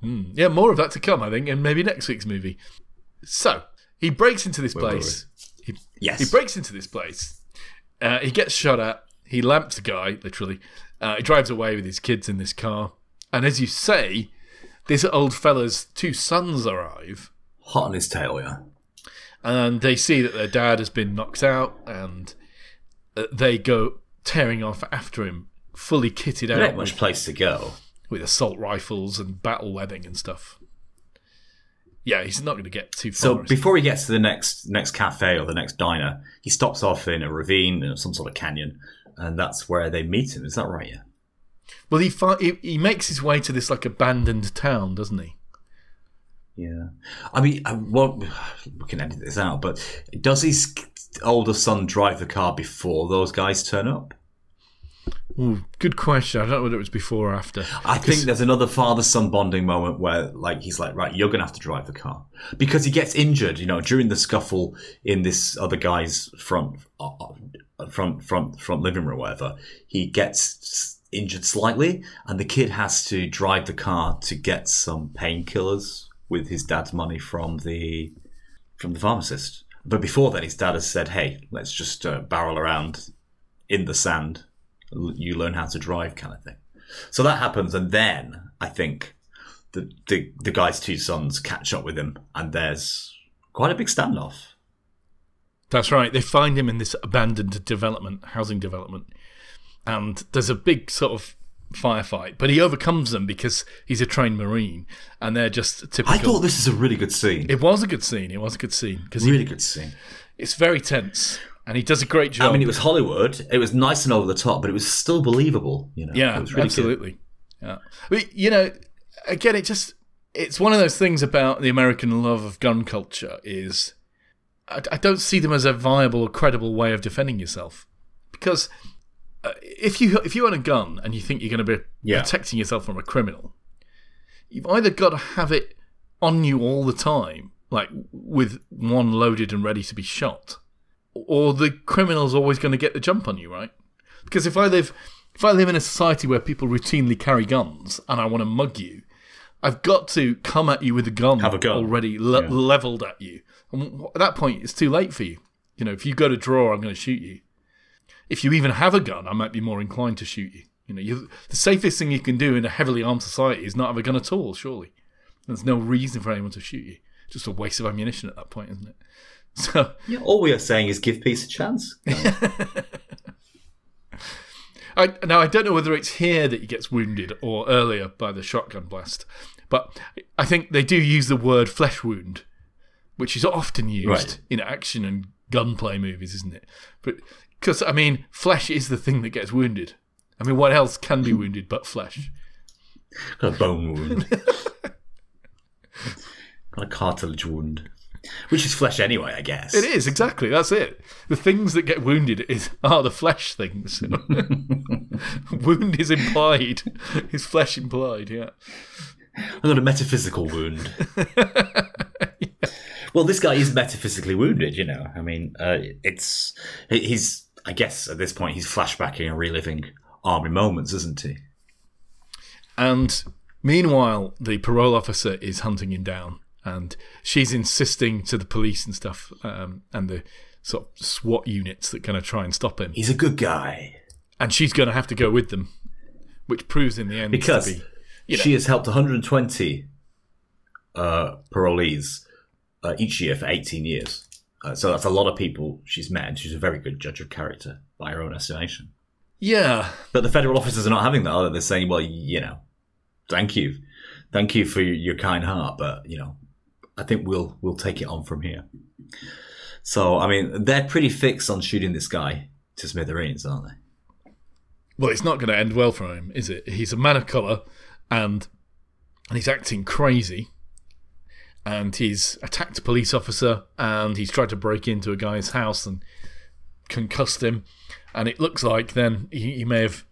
Hmm. Yeah, more of that to come, I think, and maybe next week's movie. So he breaks into this place. He, yes, he breaks into this place. Uh, he gets shot at. He lamps a guy, literally. Uh, he drives away with his kids in this car. And as you say, this old fella's two sons arrive, hot on his tail. Yeah, and they see that their dad has been knocked out, and Uh, they go tearing off after him, fully kitted out ain't much place to go. with assault rifles and battle webbing and stuff. Yeah, he's not going to get too far. So before he gets to the next next cafe or the next diner, he stops off in a ravine in some sort of canyon, and that's where they meet him. Is that right? Yeah. well, he, fi- he he makes his way to this like abandoned town, doesn't he? Yeah, I mean, uh, I won't, we can edit this out, but does his older son drive the car before those guys turn up? Ooh, good question. I don't know whether it was before or after. I think there's another father-son bonding moment where, like, he's like, "Right, you're gonna have to drive the car," because he gets injured. You know, during the scuffle in this other guy's front, uh, uh, front, front, front living room, or whatever. He gets injured slightly, and the kid has to drive the car to get some painkillers with his dad's money from the from the pharmacist. But before then, his dad has said, "Hey, let's just uh, barrel around in the sand. You learn how to drive, kind of thing." So that happens, and then I think the the, the guy's two sons catch up with him, and there's quite a big standoff. That's right. They find him in this abandoned development, housing development, and there's a big sort of firefight. But he overcomes them because he's a trained marine, and they're just typical. I thought this is a really good scene. it was a good scene. It was a good scene because really good scene. it's very tense, and he does a great job. I mean, it was Hollywood. It was nice and over the top, but it was still believable. You know, Yeah, it was really good. absolutely. Yeah, but, you know, again, it just it's one of those things about the American love of gun culture is I, I don't see them as a viable or credible way of defending yourself because uh, if you if you own a gun and you think you're going to be Yeah. protecting yourself from a criminal, you've either got to have it on you all the time, like with one loaded and ready to be shot, or the criminal's always going to get the jump on you, right? Because if I live if I live in a society where people routinely carry guns and I want to mug you, I've got to come at you with a gun, Have a gun. already le- Yeah. leveled at you. And at that point, it's too late for you. You know, if you go to draw, I'm going to shoot you. If you even have a gun, I might be more inclined to shoot you. You know, you, the safest thing you can do in a heavily armed society is not have a gun at all. Surely, there's no reason for anyone to shoot you. Just a waste of ammunition at that point, isn't it? So, Yeah, all we are saying is give peace a chance. I I, now I don't know whether it's here that he gets wounded or earlier by the shotgun blast, but I think they do use the word flesh wound, which is often used Right. in action and gunplay movies, isn't it? But because I mean, flesh is the thing that gets wounded. I mean, what else can be wounded but flesh? Got a bone wound. Got a cartilage wound. Which is flesh anyway, I guess. It is exactly that's it. The things that get wounded is are the flesh things. Wound is implied. Is flesh implied? Yeah. I got a metaphysical wound. Well, this guy is metaphysically wounded, you know. I mean, uh, it's he's. I guess at this point he's flashbacking and reliving army moments, isn't he? And meanwhile, the parole officer is hunting him down, and she's insisting to the police and stuff, um, and the sort of SWAT units that kind of try and stop him. He's a good guy And she's going to have to go with them, which proves in the end because be. you know- she has helped 120 uh, parolees uh, each year for 18 years. Uh, so that's a lot of people she's met, and she's a very good judge of character by her own estimation. Yeah, But the federal officers are not having that. Are they? They're saying, "Well, you know, thank you, thank you for your, your kind heart, but you know, I think we'll we'll take it on from here." So, I mean, they're pretty fixed on shooting this guy to smithereens, aren't they? well, it's not going to end well for him, is it? He's a man of colour, and and he's acting crazy, and he's attacked a police officer, and he's tried to break into a guy's house and concussed him, and it looks like then he, he may have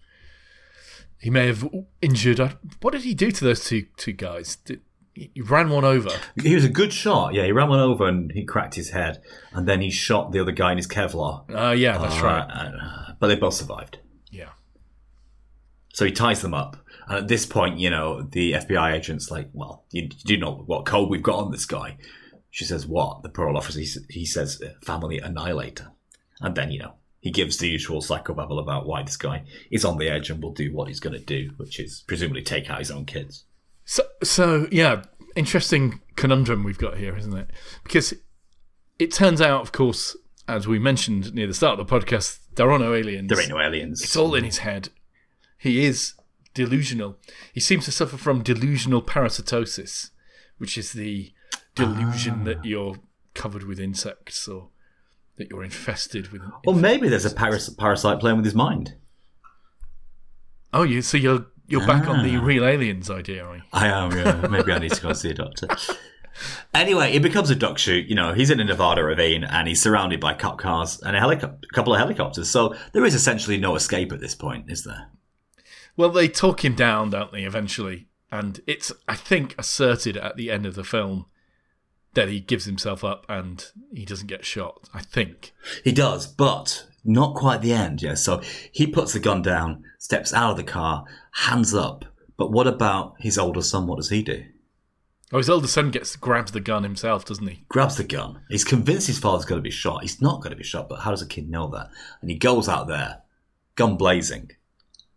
he may have injured. uh, What did he do to those two two guys? Did, he ran one over. He was a good shot. Yeah, he ran one over and he cracked his head, and then he shot the other guy in his Kevlar. Uh, yeah, that's right. Uh, but they both survived. Yeah. So he ties them up. And at this point, you know, the FBI agent's like, well, you, you do know what code we've got on this guy. She says, what? The parole officer, he, he says, uh, family annihilator. And then, you know, he gives the usual psychobabble about why this guy is on the edge and will do what he's going to do, which is presumably take out his own kids. So, so yeah, interesting conundrum we've got here, isn't it? Because it turns out, of course, as we mentioned near the start of the podcast, there are no aliens. There ain't no aliens. It's all in his head. He is delusional. He seems to suffer from delusional parasitosis, which is the delusion that you're covered with insects or that you're infested with. Well, maybe there's a paras- parasite playing with his mind. oh, you so you're you're back on the Ah. real aliens idea, are you? I am, yeah. Maybe I need to go see a doctor. Anyway, it becomes a duck shoot. You know, he's in a Nevada ravine and he's surrounded by cop cars and a, helico- a couple of helicopters. So there is essentially no escape at this point, is there? Well, they talk him down, don't they, eventually? And it's, I think, asserted at the end of the film that he gives himself up and he doesn't get shot. I think. He does, but not quite the end, yeah. So he puts the gun down, steps out of the car, hands up. But what about his older son? What does he do? Oh, his older son gets grabs the gun himself, doesn't he? Grabs the gun. He's convinced his father's going to be shot. He's not going to be shot, but how does a kid know that? And he goes out there, gun blazing,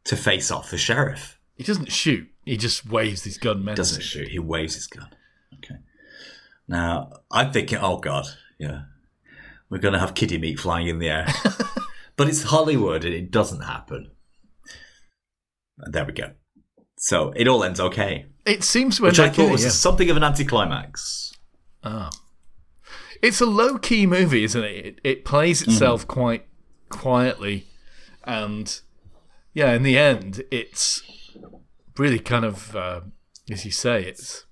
to face off the sheriff. He doesn't shoot. He just waves his gun menacing. doesn't shoot. He waves his gun. Okay. Now I'm thinking, oh god, yeah, we're going to have kiddie meat flying in the air, but it's Hollywood and it doesn't happen. And there we go. So it all ends okay, It seems when which I thought was yeah. something of an anticlimax. Ah. It's a low key movie, isn't it? It, it plays Mm-hmm. itself quite quietly, and yeah, in the end, it's really kind of, uh, as you say, it's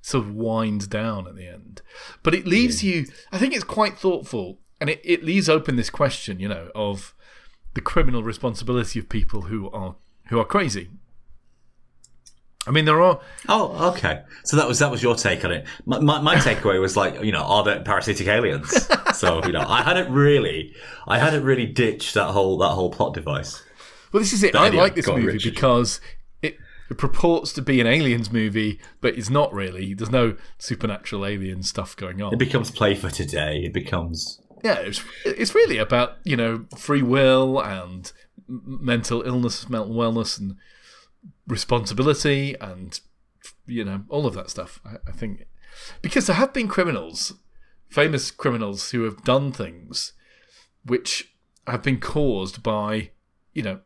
sort of winds down at the end. But it leaves you, I think it's quite thoughtful, and it, it leaves open this question, you know, of the criminal responsibility of people who are who are crazy. I mean, there are Oh, okay. So that was that was your take on it. My, my, my takeaway was like, you know, are there parasitic aliens? so you know, I hadn't really, I hadn't really ditched that whole that whole plot device. Well, this is it. I like this movie Richard. because it, it purports to be an aliens movie, but it's not really. There's no supernatural alien stuff going on. It becomes play for today. It becomes yeah, it's, it's really about you know free will and mental illness, mental wellness, and responsibility, and you know all of that stuff. I, I think because there have been criminals, famous criminals, who have done things which have been caused by you know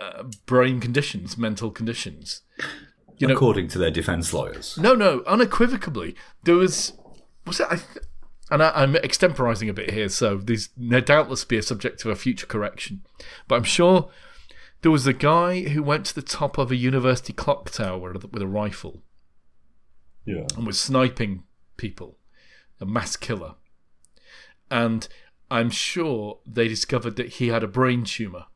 uh, brain conditions, mental conditions. You know, According to their defence lawyers. no, no, unequivocally, there was was it? I th- and I, I'm extemporizing a bit here, so these no doubtless be a subject to a future correction. But I'm sure there was a guy who went to the top of a university clock tower with a, with a rifle Yeah. and was sniping people, a mass killer. And I'm sure they discovered that he had a brain tumor,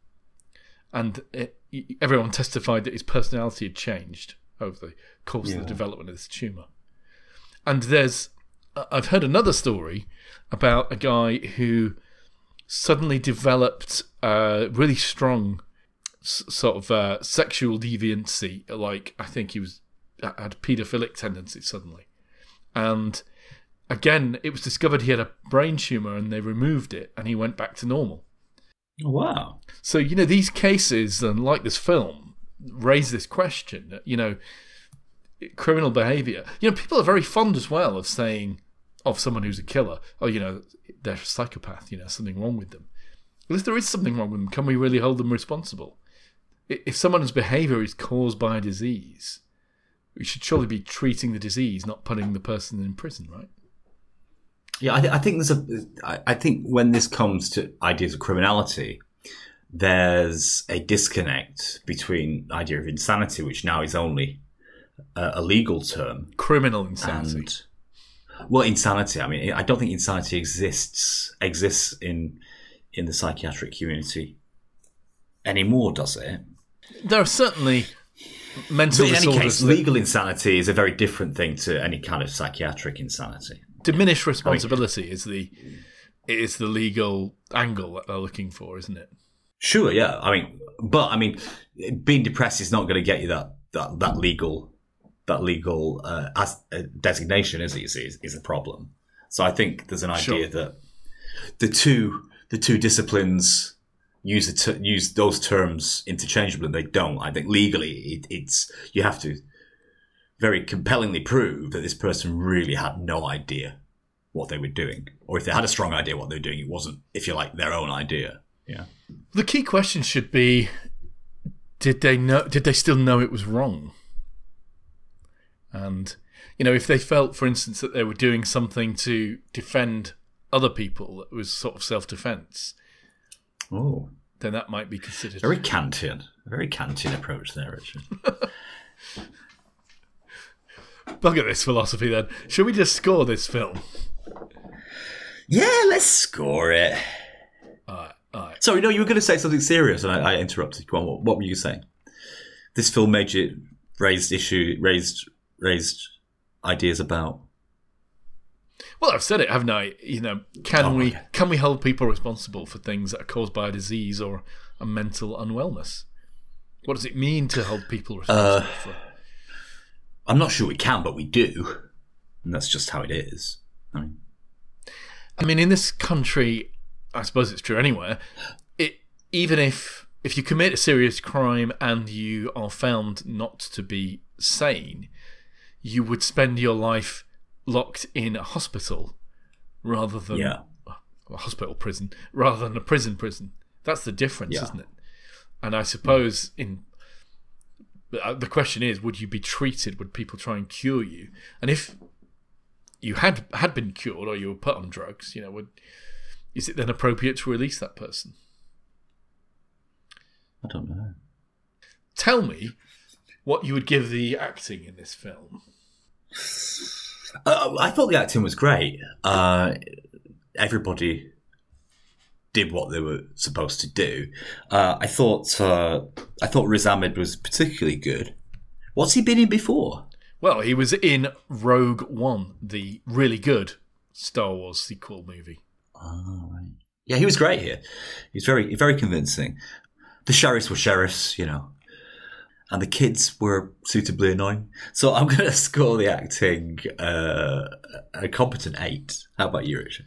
and it, everyone testified that his personality had changed over the course of the development of this tumor. And there's, I've heard another story about a guy who suddenly developed a really strong s- sort of uh, sexual deviancy. Like I think he was had paedophilic tendencies suddenly, and again it was discovered he had a brain tumor, and they removed it, and he went back to normal. Oh, wow. So you know these cases, and like this film, raise this question. You know, criminal behaviour. You know, people are very fond as well of saying of someone who's a killer, oh, you know, they're a psychopath. You know, something wrong with them. Well, if there is something wrong with them, can we really hold them responsible? If someone's behaviour is caused by a disease, we should surely be treating the disease, not putting the person in prison, right? Yeah, I, th- I think there's a. I, I think when this comes to ideas of criminality, there's a disconnect between the idea of insanity, which now is only a, a legal term, Criminal insanity. and well, insanity. I mean, I don't think insanity exists exists in in the psychiatric community anymore, does it? there are certainly mental But in any disorders case, that legal insanity is a very different thing to any kind of psychiatric insanity. Diminished responsibility is the is the legal angle that they're looking for, isn't it? Sure, yeah. I mean, but I mean, being depressed is not going to get you that that that legal that legal uh, as, uh, designation, is it? Is, is a problem. So I think there's an idea Sure. that the two the two disciplines use the ter- use those terms interchangeably. and They don't. I think legally, it, it's you have to very compellingly prove that this person really had no idea what they were doing, or if they had a strong idea what they were doing, it wasn't, if you like, their own idea. Yeah. The key question should be: Did they know? Did they still know it was wrong? And you know, if they felt, for instance, that they were doing something to defend other people that was sort of self-defense, Oh, then that might be considered. very Kantian, very Kantian approach there, Richard. Bugger this philosophy. Then, should we just score this film? yeah, let's score it. All right, all right. Sorry, no, you were going to say something serious, and I, I interrupted. Go on, what, what were you saying? This film made you raised issue, raised raised ideas about. Well, I've said it, haven't I? You know, can Oh, we can we hold people responsible for things that are caused by a disease or a mental unwellness? What does it mean to hold people responsible Uh, for? I'm not sure we can, but we do, and that's just how it is. I mean, I mean, in this country, I suppose it's true anywhere. It even if if you commit a serious crime and you are found not to be sane, you would spend your life locked in a hospital rather than yeah, a hospital prison rather than a prison prison. That's the difference, Yeah. isn't it? And I suppose in uh, the question is, would you be treated? Would people try and cure you? And if you had had been cured or you were put on drugs, you know, would is it then appropriate to release that person? I don't know. Tell me what you would give the acting in this film. Uh, I thought the acting was great. Uh, everybody did what they were supposed to do. Uh, I thought uh, I thought Riz Ahmed was particularly good. What's he been in before? Well, he was in Rogue One, the really good Star Wars sequel movie. Oh, right. Yeah, he was great here. He's very very convincing. The sheriffs were sheriffs, you know, and the kids were suitably annoying. So I'm going to score the acting uh, a competent eight. How about you, Richard?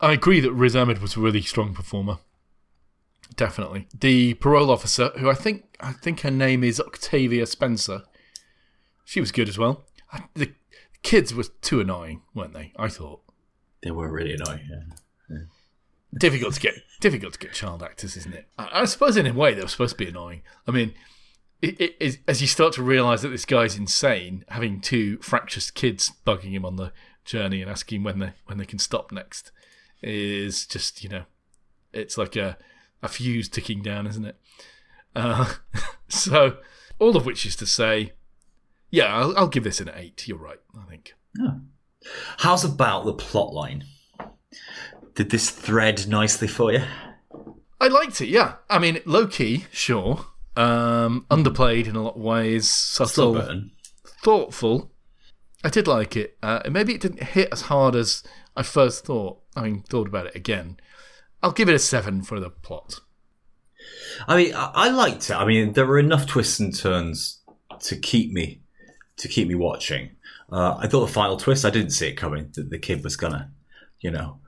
I agree that Riz Ahmed was a really strong performer. Definitely. The parole officer, who I think I think her name is Octavia Spencer, she was good as well. I- The kids were too annoying, weren't they? I thought. They were really annoying. Yeah. difficult to get difficult to get child actors, isn't it? I, I suppose in a way they were supposed to be annoying. I mean, it, it, it, as you start to realise that this guy's insane, having two fractious kids bugging him on the journey and asking when they when they can stop next is just you know, it's like a a fuse ticking down, isn't it? Uh, so all of which is to say, yeah, I'll, I'll give this an eight. You're right, I think. How's about the plot line? Did this thread nicely for you? I liked it, yeah. I mean, low key, sure. Um, underplayed in a lot of ways, subtle, thoughtful. I did like it. Uh, maybe it didn't hit as hard as I first thought. I mean, thought about it again. I'll give it a seven for the plot. I mean, I, I liked it. I mean, there were enough twists and turns to keep me to keep me watching. Uh, I thought the final twist, I didn't see it coming. That the kid was gonna, you know,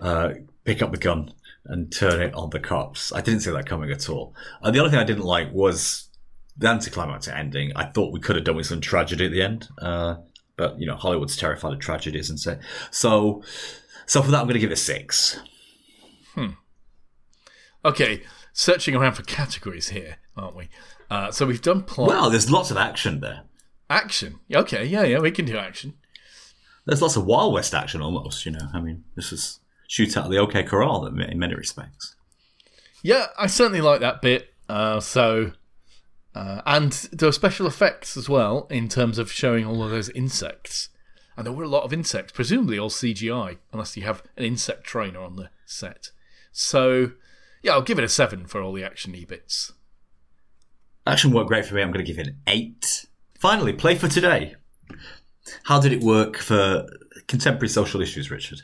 uh, pick up the gun and turn it on the cops. I didn't see that coming at all. Uh, the other thing I didn't like was the anticlimactic ending. I thought we could have done with some tragedy at the end, uh, but you know, Hollywood's terrified of tragedies, and so so so for that, I'm going to give it a six. Okay, searching around for categories here, aren't we? Uh, so we've done plot, Well, there's lots of action there. action. Okay, yeah, yeah, we can do action. There's lots of Wild West action almost, you know. I mean, this is shoot out of the OK Corral in in many respects. Yeah, I certainly like that bit. Uh, so, uh, and there were special effects as well in terms of showing all of those insects. And there were a lot of insects, presumably all CGI, unless you have an insect trainer on the set. So, yeah, I'll give it a seven for all the actiony bits. Action worked great for me. I'm going to give it an eight. Finally, play for today. How did it work for contemporary social issues, Richard?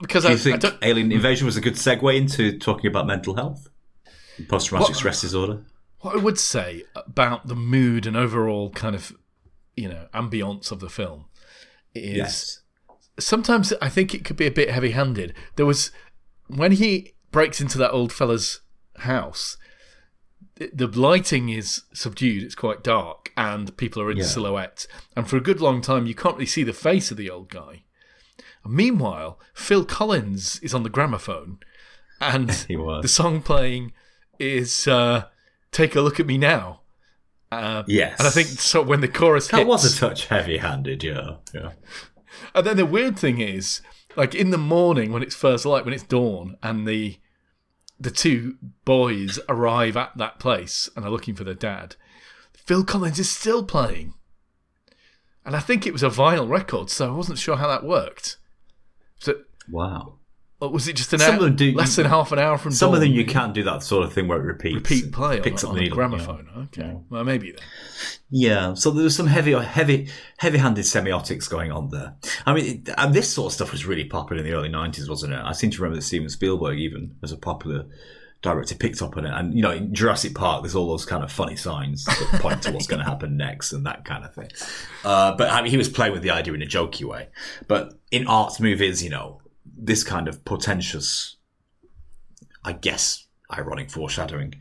Because Do I, you I think don't, alien invasion was a good segue into talking about mental health, post traumatic What- stress disorder? What I would say about the mood and overall kind of, you know, ambience of the film is sometimes I think it could be a bit heavy handed. There was when he breaks into that old fella's house, the- lighting is subdued, it's quite dark, and people are in Yeah. silhouette. And for a good long time, you can't really see the face of the old guy. Meanwhile, Phil Collins is on the gramophone, and the song playing is uh, "Take a Look at Me Now." Uh, Yes. and I think so when the chorus That hits, was a touch heavy-handed, yeah, yeah. and then the weird thing is, like in the morning when it's first light, when it's dawn, and the the two boys arrive at that place and are looking for their dad, Phil Collins is still playing. And I think it was a vinyl record, so I wasn't sure how that worked. So, Wow. Or was it just an Some hour, of them do- less than half an hour from Some dawn? of them you can't do that sort of thing where it repeats. repeat play picks a- up on the gramophone. Okay, Yeah. well maybe then. Yeah, so there was some heavy, heavy, heavy-handed semiotics going on there. I mean, and this sort of stuff was really popular in the early '90s, wasn't it? I seem to remember that Steven Spielberg, even as a popular director, picked up on it. And you know, in Jurassic Park, there's all those kind of funny signs that point to what's going to happen next and that kind of thing. Uh, but I mean, he was playing with the idea in a jokey way. But in arts movies, you know, this kind of portentous, I guess, ironic foreshadowing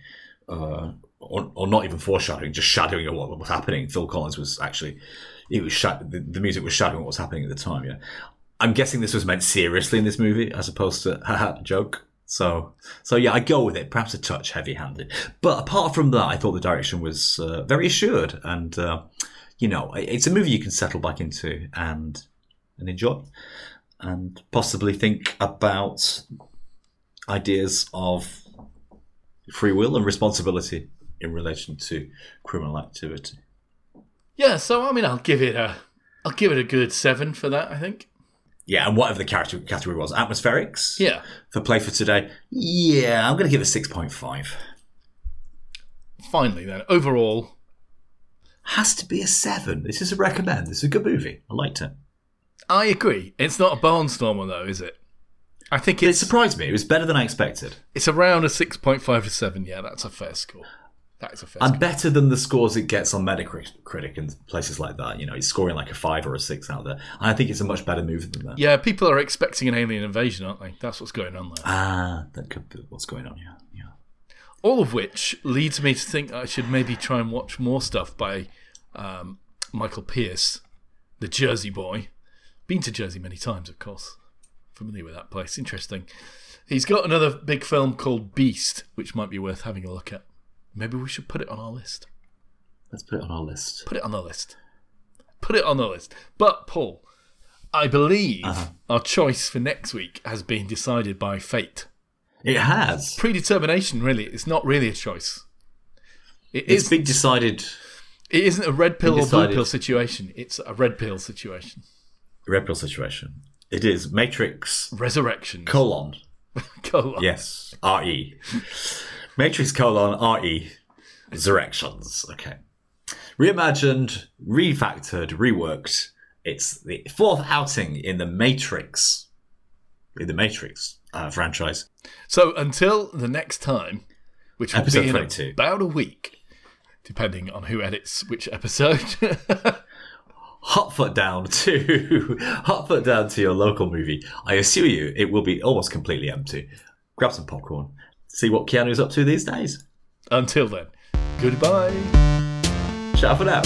uh, or, or not even foreshadowing, just shadowing of what was happening. Phil Collins was actually, it was shad- the, the music was shadowing what was happening at the time. Yeah, I'm guessing this was meant seriously in this movie as opposed to haha joke. So, so yeah, I go with it. Perhaps a touch heavy-handed, but apart from that, I thought the direction was uh, very assured, and uh, you know, it's a movie you can settle back into and and enjoy, and possibly think about ideas of free will and responsibility in relation to criminal activity. Yeah, so I mean, I'll give it a, I'll give it a good seven for that. I think. Yeah, and whatever the character category was, atmospherics. Yeah, For play for today, yeah, I'm going to give it six point five. finally then. Overall, Has to be a seven. This is a recommend. This is a good movie. I liked it. I agree. It's not a barnstormer though, is it? I think It surprised me. It was better than I expected, it's around a six point five to seven. Yeah, that's a fair score. That is a fair. and score. better than the scores it gets on Metacritic and places like that. You know, it's scoring like a five or a six out there. And I think it's a much better movie than that. Yeah, people are expecting an alien invasion, aren't they? That's what's going on there. Ah, that could be what's going on. Yeah, yeah. All of which leads me to think I should maybe try and watch more stuff by um, Michael Pearce, the Jersey boy. Been to Jersey many times, of course. Familiar with that place. Interesting. He's got another big film called Beast, which might be worth having a look at. Maybe we should put it on our list. Let's put it on our list. Put it on the list. Put it on the list. But, Paul, I believe Uh-huh. our choice for next week has been decided by fate. It has. Predetermination, really. It's not really a choice. It It's is- been decided. It isn't a red pill or blue pill situation. It's a red pill situation. Red pill situation. It is Matrix Resurrection. colon. Colon. Yes. R-E. Matrix colon R-E. Resurrections. Okay. Reimagined, refactored, reworked. It's the fourth outing in the Matrix. In the Matrix uh, franchise. So until the next time, which will Episode be in 22. about a week, depending on who edits which episode. hot foot down to hot foot down to your local movie. I assure you, it will be almost completely empty. Grab some popcorn. See what Keanu's up to these days. until then, goodbye. Ciao for now.